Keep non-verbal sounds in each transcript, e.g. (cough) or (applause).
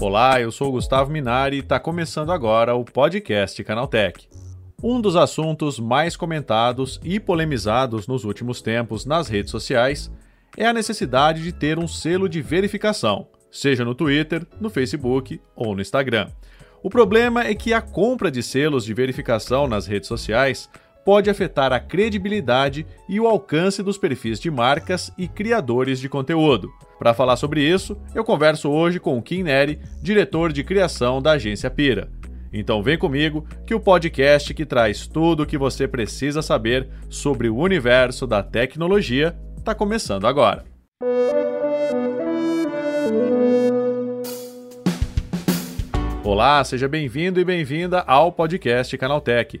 Olá, eu sou o Gustavo Minari e está começando agora o podcast Canaltech. Um dos assuntos mais comentados e polemizados nos últimos tempos nas redes sociais é a necessidade de ter um selo de verificação, seja no Twitter, no Facebook ou no Instagram. O problema é que a compra de selos de verificação nas redes sociais pode afetar a credibilidade e o alcance dos perfis de marcas e criadores de conteúdo. Para falar sobre isso, eu converso hoje com o Kim Neri, diretor de criação da agência Pira. Então vem comigo que o podcast que traz tudo o que você precisa saber sobre o universo da tecnologia está começando agora. Olá, seja bem-vindo e bem-vinda ao podcast Canaltech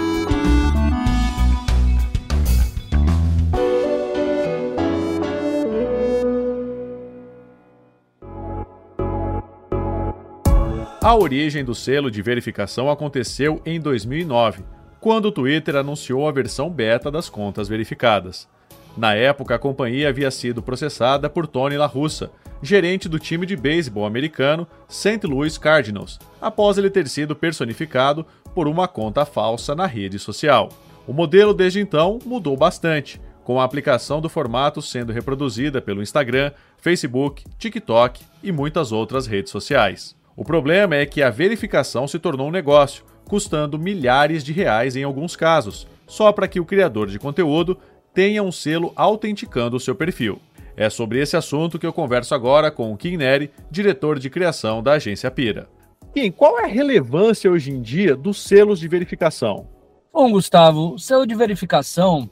A origem do selo de verificação aconteceu em 2009, quando o Twitter anunciou a versão beta das contas verificadas. Na época, a companhia havia sido processada por Tony La Russa, gerente do time de beisebol americano St. Louis Cardinals, após ele ter sido personificado por uma conta falsa na rede social. O modelo desde então mudou bastante, com a aplicação do formato sendo reproduzida pelo Instagram, Facebook, TikTok e muitas outras redes sociais. O problema é que a verificação se tornou um negócio, custando milhares de reais em alguns casos, só para que o criador de conteúdo tenha um selo autenticando o seu perfil. É sobre esse assunto que eu converso agora com o Kim Neri, diretor de criação da agência Pira. Kim, qual é a relevância hoje em dia dos selos de verificação? Bom, Gustavo, o selo de verificação,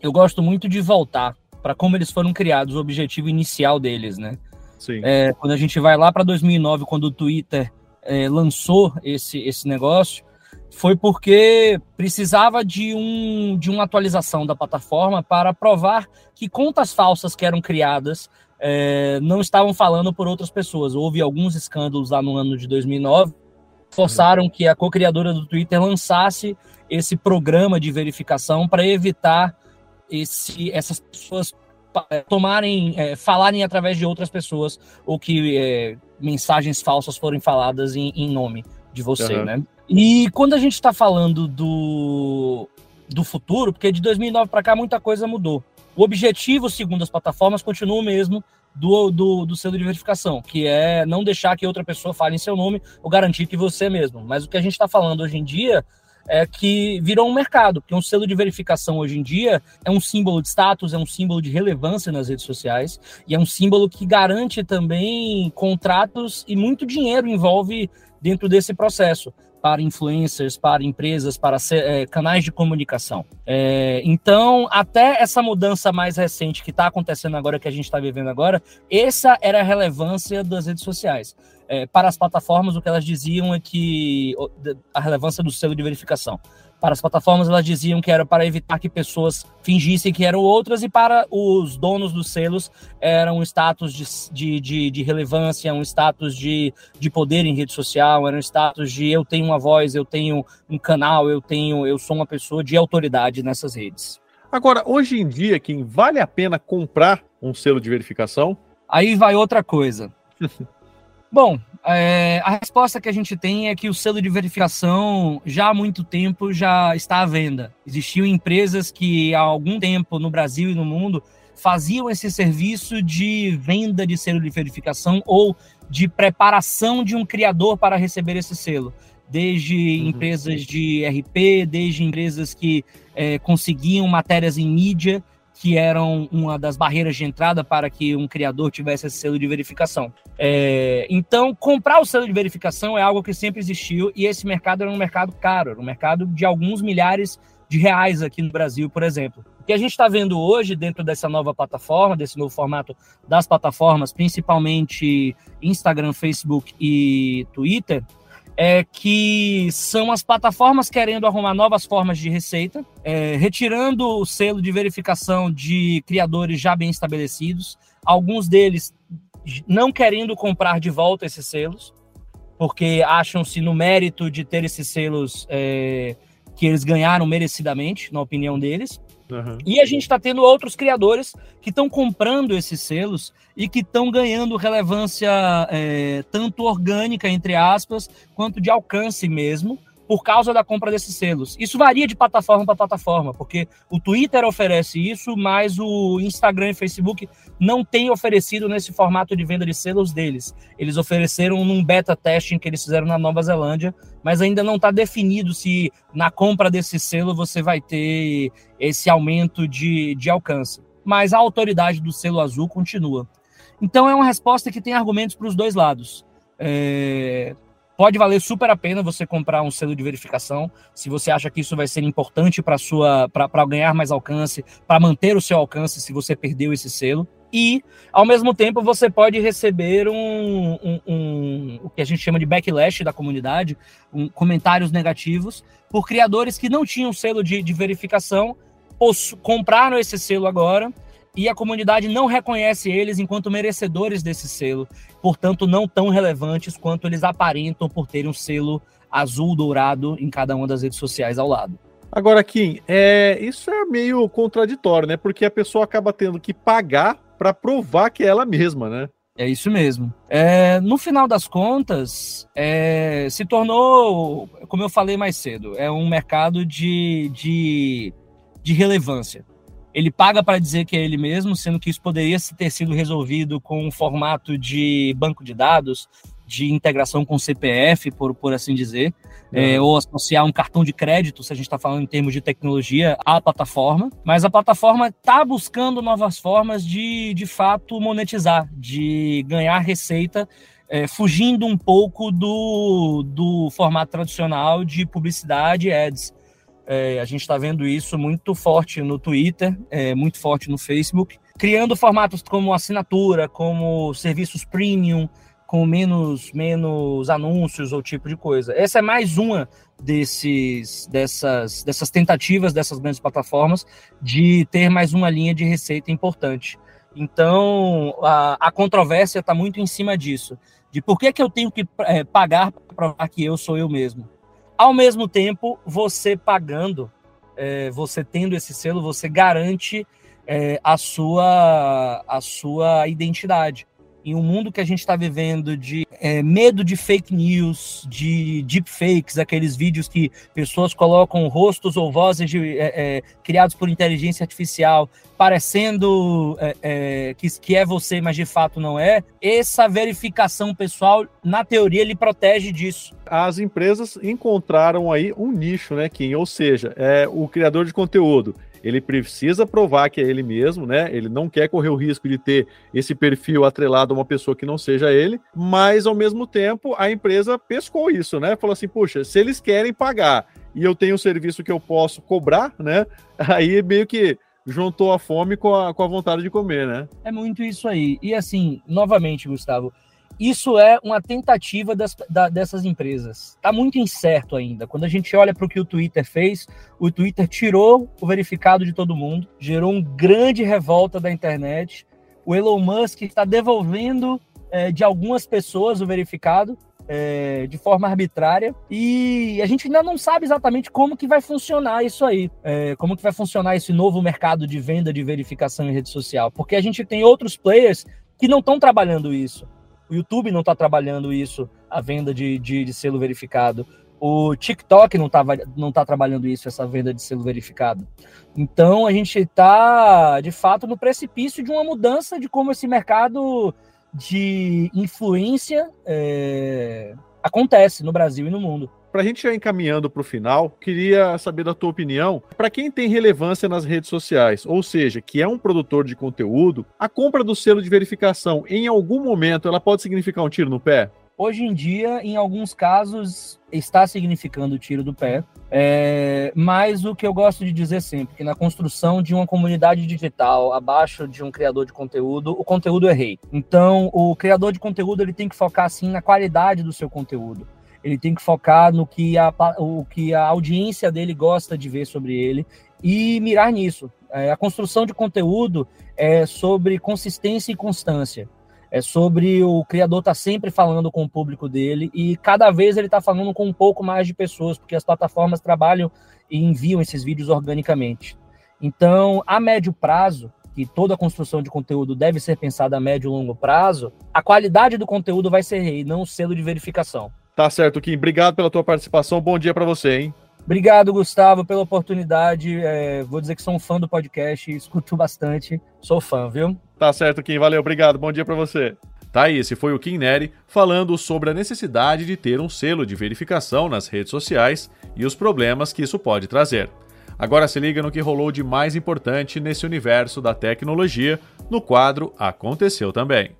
eu gosto muito de voltar para como eles foram criados, o objetivo inicial deles, né? É, quando a gente vai lá para 2009, quando o Twitter é, lançou esse, esse negócio, foi porque precisava de, um, de uma atualização da plataforma para provar que contas falsas que eram criadas é, não estavam falando por outras pessoas. Houve alguns escândalos lá no ano de 2009, forçaram que a co-criadora do Twitter lançasse esse programa de verificação para evitar esse, essas pessoas tomarem, é, falarem através de outras pessoas ou que é, mensagens falsas forem faladas em, em nome de você, uhum. né? E quando a gente está falando do, do futuro, porque de 2009 para cá muita coisa mudou. O objetivo, segundo as plataformas, continua o mesmo do, do, do selo de verificação, que é não deixar que outra pessoa fale em seu nome ou garantir que você é mesmo. Mas o que a gente está falando hoje em dia é que virou um mercado, porque um selo de verificação hoje em dia é um símbolo de status, é um símbolo de relevância nas redes sociais e é um símbolo que garante também contratos e muito dinheiro envolve dentro desse processo para influencers, para empresas, para é, canais de comunicação. É, então, até essa mudança mais recente que está acontecendo agora, que a gente está vivendo agora, essa era a relevância das redes sociais é, para as plataformas, o que elas diziam é que a relevância do selo de verificação. Para as plataformas, elas diziam que era para evitar que pessoas fingissem que eram outras, e para os donos dos selos, era um status de, de, de, de relevância, um status de, de poder em rede social, era um status de eu tenho uma voz, eu tenho um canal, eu tenho, eu sou uma pessoa de autoridade nessas redes. Agora, hoje em dia, quem vale a pena comprar um selo de verificação? Aí vai outra coisa. (laughs) Bom, é, a resposta que a gente tem é que o selo de verificação já há muito tempo já está à venda. Existiam empresas que há algum tempo no Brasil e no mundo faziam esse serviço de venda de selo de verificação ou de preparação de um criador para receber esse selo. Desde uhum. empresas de RP, desde empresas que é, conseguiam matérias em mídia que eram uma das barreiras de entrada para que um criador tivesse esse selo de verificação. É, então, comprar o selo de verificação é algo que sempre existiu e esse mercado era um mercado caro, era um mercado de alguns milhares de reais aqui no Brasil, por exemplo. O que a gente está vendo hoje dentro dessa nova plataforma, desse novo formato das plataformas, principalmente Instagram, Facebook e Twitter, é que são as plataformas querendo arrumar novas formas de receita, é, retirando o selo de verificação de criadores já bem estabelecidos, alguns deles não querendo comprar de volta esses selos, porque acham-se no mérito de ter esses selos é, que eles ganharam merecidamente, na opinião deles. Uhum. E a gente está tendo outros criadores que estão comprando esses selos e que estão ganhando relevância é, tanto orgânica, entre aspas, quanto de alcance mesmo, por causa da compra desses selos. Isso varia de plataforma para plataforma, porque o Twitter oferece isso, mas o Instagram e Facebook não têm oferecido nesse formato de venda de selos deles. Eles ofereceram num beta testing que eles fizeram na Nova Zelândia, mas ainda não está definido se na compra desse selo você vai ter esse aumento de, de alcance. Mas a autoridade do selo azul continua. Então é uma resposta que tem argumentos para os dois lados. É, Pode valer super a pena você comprar um selo de verificação, se você acha que isso vai ser importante para sua para ganhar mais alcance, para manter o seu alcance se você perdeu esse selo. E, ao mesmo tempo, você pode receber um, um, um o que a gente chama de backlash da comunidade, um, comentários negativos, por criadores que não tinham selo de, de verificação, compraram esse selo agora e a comunidade não reconhece eles enquanto merecedores desse selo, portanto, não tão relevantes quanto eles aparentam por terem um selo azul dourado em cada uma das redes sociais ao lado. Agora, Kim, é, isso é meio contraditório, né? Porque a pessoa acaba tendo que pagar para provar que é ela mesma, né? É isso mesmo. É, no final das contas, é, se tornou, como eu falei mais cedo, é um mercado de, de, de relevância ele paga para dizer que é ele mesmo, sendo que isso poderia ter sido resolvido com um formato de banco de dados, de integração com CPF, por, por assim dizer, uhum. é, ou associar um cartão de crédito, se a gente está falando em termos de tecnologia, à plataforma. Mas a plataforma está buscando novas formas de, de fato, monetizar, de ganhar receita, é, fugindo um pouco do, do formato tradicional de publicidade ads. É, a gente está vendo isso muito forte no Twitter, é, muito forte no Facebook, criando formatos como assinatura, como serviços premium, com menos, menos anúncios ou tipo de coisa. Essa é mais uma desses, dessas, dessas tentativas dessas grandes plataformas de ter mais uma linha de receita importante. Então, a, a controvérsia está muito em cima disso, de por que, que eu tenho que é, pagar para provar que eu sou eu mesmo. Ao mesmo tempo, você pagando, é, você tendo esse selo, você garante é, a, sua, a sua identidade. Em um mundo que a gente está vivendo de é, medo de fake news, de deepfakes, aqueles vídeos que pessoas colocam rostos ou vozes de, é, é, criados por inteligência artificial, parecendo é, é, que, que é você, mas de fato não é. Essa verificação pessoal, na teoria, ele protege disso. As empresas encontraram aí um nicho, né, Kim? Ou seja, é o criador de conteúdo ele precisa provar que é ele mesmo, né? Ele não quer correr o risco de ter esse perfil atrelado a uma pessoa que não seja ele, mas ao mesmo tempo a empresa pescou isso, né? Falou assim: puxa, se eles querem pagar e eu tenho um serviço que eu posso cobrar, né? (laughs) Aí meio que juntou a fome com a, com a vontade de comer, né? É muito isso aí. E assim, novamente, Gustavo, isso é uma tentativa das, da, dessas empresas. Está muito incerto ainda. Quando a gente olha para o que o Twitter fez, o Twitter tirou o verificado de todo mundo, gerou um grande revolta da internet. O Elon Musk está devolvendo é, de algumas pessoas o verificado é, de forma arbitrária e a gente ainda não sabe exatamente como que vai funcionar isso aí, é, como que vai funcionar esse novo mercado de venda de verificação em rede social, porque a gente tem outros players que não estão trabalhando isso. O YouTube não está trabalhando isso, a venda de, de, de, selo verificado. O TikTok não está não tá trabalhando isso, essa venda de selo verificado. Então a gente está, de fato, no precipício de uma mudança de como esse mercado de influência é, acontece no Brasil e no mundo. Para a gente ir encaminhando para o final, queria saber da tua opinião. Para quem tem relevância nas redes sociais, ou seja, que é um produtor de conteúdo, a compra do selo de verificação, em algum momento, ela pode significar um tiro no pé? Hoje em dia, em alguns casos, está significando tiro do pé. É, mas o que eu gosto de dizer sempre, que na construção de uma comunidade digital abaixo de um criador de conteúdo, o conteúdo é rei. Então, o criador de conteúdo ele tem que focar assim na qualidade do seu conteúdo ele tem que focar no que a, o que a audiência dele gosta de ver sobre ele e mirar nisso. É, a construção de conteúdo é sobre consistência e constância. É sobre o criador estar tá sempre falando com o público dele e cada vez ele está falando com um pouco mais de pessoas, porque as plataformas trabalham e enviam esses vídeos organicamente. Então, a médio prazo, que toda a construção de conteúdo deve ser pensada a médio e longo prazo, a qualidade do conteúdo vai ser rei, não o selo de verificação. Tá certo, Kim. Obrigado pela tua participação. Bom dia para você, hein? Obrigado, Gustavo, pela oportunidade. É, vou dizer que sou um fã do podcast, escuto bastante. Sou fã, viu? Tá certo, Kim. Valeu, obrigado. Bom dia para você. Tá aí, esse foi o Kim Neri falando sobre a necessidade de ter um selo de verificação nas redes sociais e os problemas que isso pode trazer. Agora se liga no que rolou de mais importante nesse universo da tecnologia no quadro Aconteceu Também.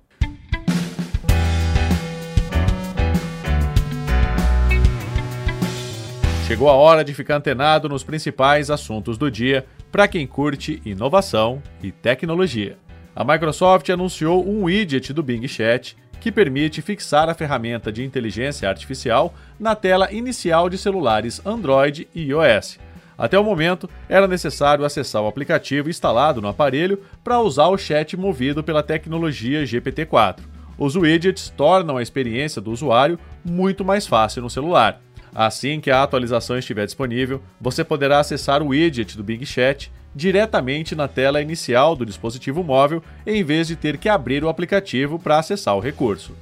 Chegou a hora de ficar antenado nos principais assuntos do dia para quem curte inovação e tecnologia a Microsoft anunciou um widget do Bing Chat que permite fixar a ferramenta de inteligência artificial na tela inicial de celulares Android e iOS. Até o momento, era necessário acessar o aplicativo instalado no aparelho para usar o chat movido pela tecnologia GPT-4. Os widgets tornam a experiência do usuário muito mais fácil no celular. Assim que a atualização estiver disponível, você poderá acessar o widget do Bing Chat diretamente na tela inicial do dispositivo móvel, em vez de ter que abrir o aplicativo para acessar o recurso.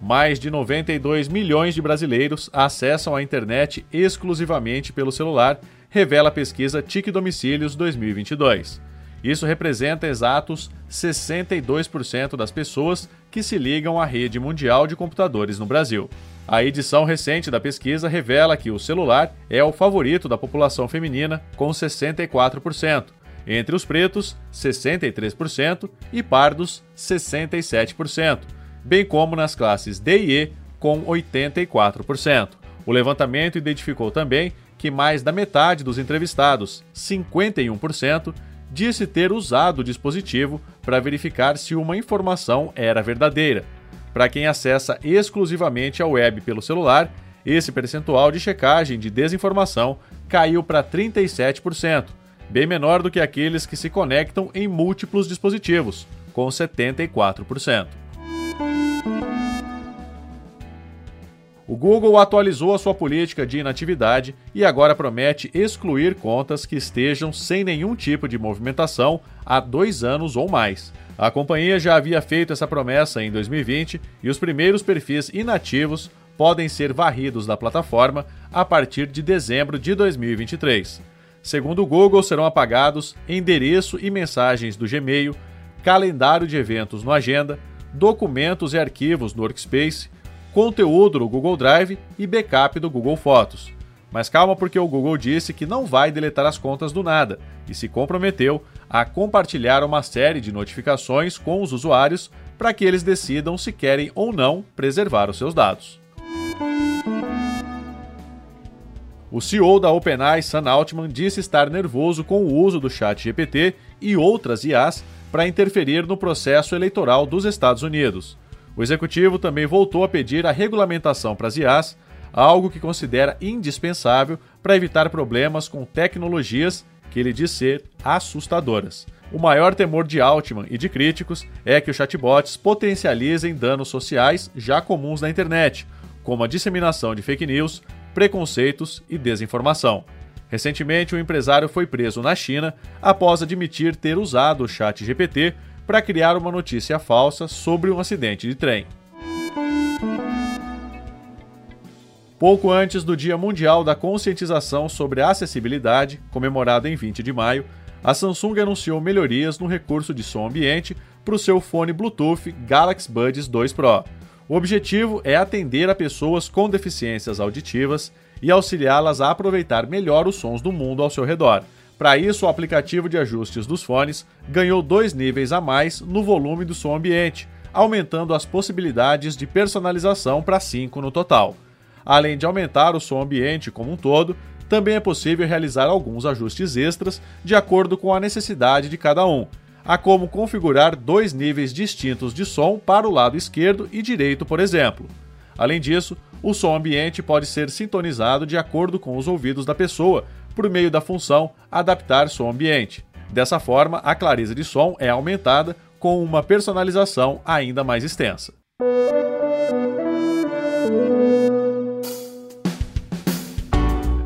Mais de 92 milhões de brasileiros acessam a internet exclusivamente pelo celular, revela a pesquisa TIC Domicílios 2022. Isso representa exatos 62% das pessoas que se ligam à rede mundial de computadores no Brasil. A edição recente da pesquisa revela que o celular é o favorito da população feminina, com 64%, entre os pretos, 63% e pardos, 67%, bem como nas classes D e E, com 84%. O levantamento identificou também que mais da metade dos entrevistados, 51%, disse ter usado o dispositivo para verificar se uma informação era verdadeira para quem acessa exclusivamente a web pelo celular, esse percentual de checagem de desinformação caiu para 37%, bem menor do que aqueles que se conectam em múltiplos dispositivos, com 74%. O Google atualizou a sua política de inatividade e agora promete excluir contas que estejam sem nenhum tipo de movimentação há dois anos ou mais. A companhia já havia feito essa promessa em 2020 e os primeiros perfis inativos podem ser varridos da plataforma a partir de dezembro de 2023. Segundo o Google, serão apagados endereço e mensagens do Gmail, calendário de eventos no Agenda, documentos e arquivos no Workspace, conteúdo no Google Drive e backup do Google Fotos. Mas calma, porque o Google disse que não vai deletar as contas do nada e se comprometeu a compartilhar uma série de notificações com os usuários para que eles decidam se querem ou não preservar os seus dados. O CEO da OpenAI, Sam Altman, disse estar nervoso com o uso do Chat GPT e outras IAs para interferir no processo eleitoral dos Estados Unidos. O executivo também voltou a pedir a regulamentação para as IAs, algo que considera indispensável para evitar problemas com tecnologias que ele diz ser assustadoras. O maior temor de Altman e de críticos é que os chatbots potencializem danos sociais já comuns na internet, como a disseminação de fake news, preconceitos e desinformação. Recentemente, um empresário foi preso na China após admitir ter usado o chat GPT para criar uma notícia falsa sobre um acidente de trem. Pouco antes do Dia Mundial da Conscientização sobre Acessibilidade, comemorado em 20 de maio, a Samsung anunciou melhorias no recurso de som ambiente para o seu fone Bluetooth Galaxy Buds 2 Pro. O objetivo é atender a pessoas com deficiências auditivas e auxiliá-las a aproveitar melhor os sons do mundo ao seu redor. Para isso, o aplicativo de ajustes dos fones ganhou dois níveis a mais no volume do som ambiente, aumentando as possibilidades de personalização para cinco no total. Além de aumentar o som ambiente como um todo, também é possível realizar alguns ajustes extras de acordo com a necessidade de cada um. há como configurar dois níveis distintos de som para o lado esquerdo e direito, por exemplo. Além disso, o som ambiente pode ser sintonizado de acordo com os ouvidos da pessoa, por meio da função Adaptar som ambiente. Dessa forma, a clareza de som é aumentada com uma personalização ainda mais extensa.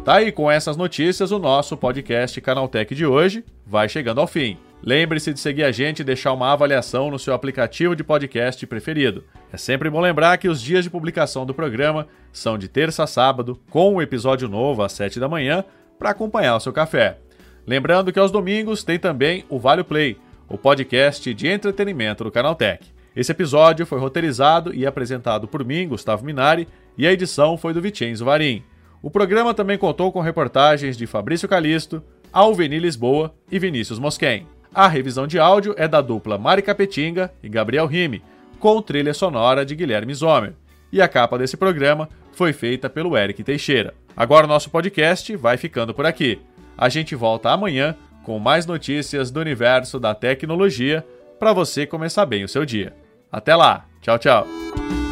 Tá aí com essas notícias o nosso podcast Canaltech de hoje vai chegando ao fim. Lembre-se de seguir a gente e deixar uma avaliação no seu aplicativo de podcast preferido. É sempre bom lembrar que os dias de publicação do programa são de terça a sábado, com um episódio novo às 7 da manhã, para acompanhar o seu café. Lembrando que aos domingos tem também o Vale Play, o podcast de entretenimento do Canaltech. Esse episódio foi roteirizado e apresentado por mim, Gustavo Minari, e a edição foi do Vicenzo Varim. O programa também contou com reportagens de Fabrício Calisto, Alveni Lisboa e Vinícius Mosquen. A revisão de áudio é da dupla Mari Capetinga e Gabriel Rime, com trilha sonora de Guilherme Zomer. E a capa desse programa foi feita pelo Eric Teixeira. Agora o nosso podcast vai ficando por aqui. A gente volta amanhã com mais notícias do universo da tecnologia para você começar bem o seu dia. Até lá. Tchau, tchau.